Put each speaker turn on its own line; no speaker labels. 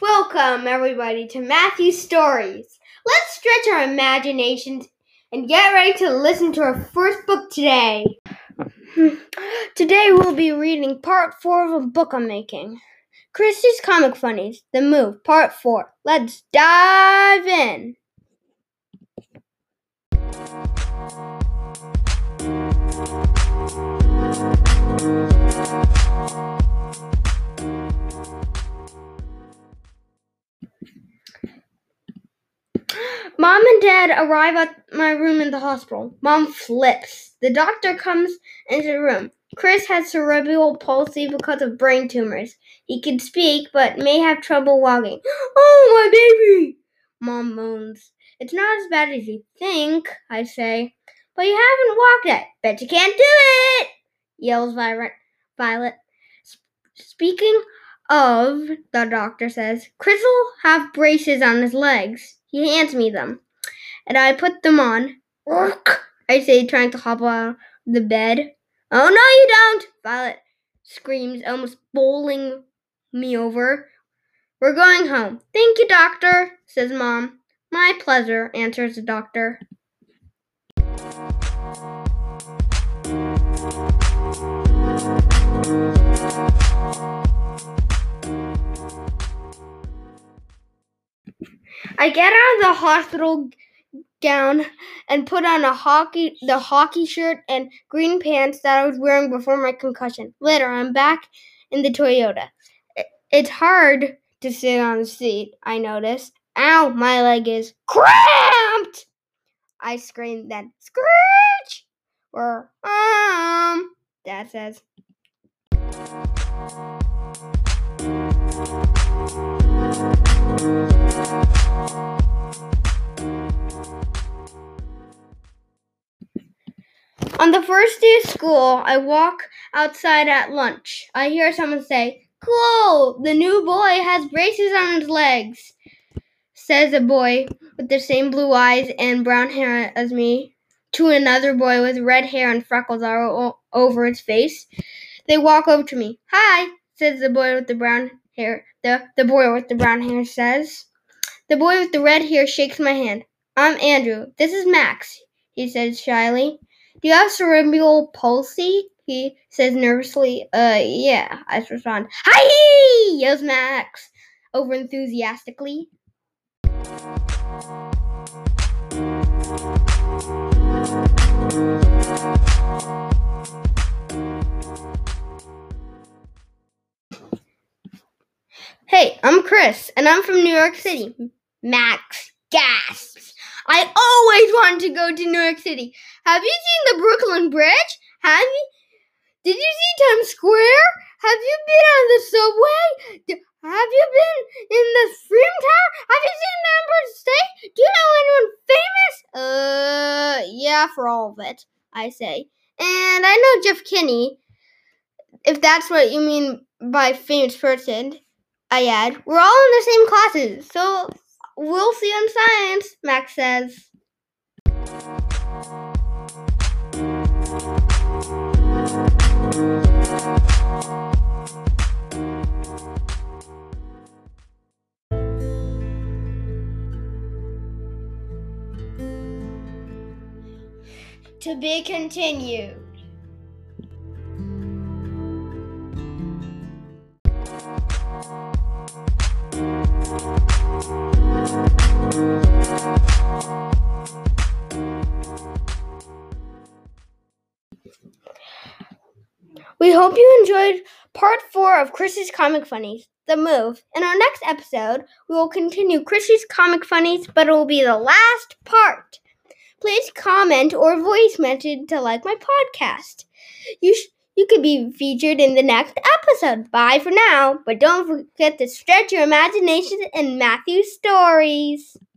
Welcome, everybody, to Matthew's Stories. Let's stretch our imaginations and get ready to listen to our first book today. Today, we'll be reading part four of a book I'm making Chris's Comic Funnies The Move, Part 4. Let's dive in. Mom and Dad arrive at my room in the hospital. Mom flips. The doctor comes into the room. Chris has cerebral palsy because of brain tumors. He can speak, but may have trouble walking. Oh, my baby! Mom moans. It's not as bad as you think, I say. But you haven't walked yet. Bet you can't do it! yells Violet. Violet. Speaking of, the doctor says, will have braces on his legs. He hands me them, and I put them on. I say, trying to hop out of the bed. Oh, no, you don't! Violet screams, almost bowling me over. We're going home. Thank you, doctor, says Mom. My pleasure, answers the doctor. I get out of the hospital gown and put on a hockey the hockey shirt and green pants that I was wearing before my concussion. Later, I'm back in the Toyota. It's hard to sit on the seat, I notice. Ow, my leg is cramped! I scream then, Screech! Or, um, Dad says. On the first day of school, I walk outside at lunch. I hear someone say, Cool, the new boy has braces on his legs, says a boy with the same blue eyes and brown hair as me to another boy with red hair and freckles all over his face. They walk over to me. Hi, says the boy with the brown hair. The, the boy with the brown hair says. The boy with the red hair shakes my hand. I'm Andrew. This is Max, he says shyly. Do you have cerebral palsy? He says nervously. Uh, yeah, I respond. Hi! yells Max, over enthusiastically. Hey, I'm Chris, and I'm from New York City. Max gasps. I always wanted to go to New York City. Have you seen the Brooklyn Bridge? Have you? Did you see Times Square? Have you been on the subway? Have you been in the Freedom Tower? Have you seen the Empire State? Do you know anyone famous? Uh, yeah, for all of it, I say. And I know Jeff Kinney, if that's what you mean by famous person. I add, we're all in the same classes, so we'll see on science, Max says. To be continued. We hope you enjoyed part four of Chris's Comic Funnies, The Move. In our next episode, we will continue Chris's Comic Funnies, but it will be the last part. Please comment or voice message to like my podcast. You sh- you could be featured in the next episode. Bye for now, but don't forget to stretch your imagination and Matthew's stories.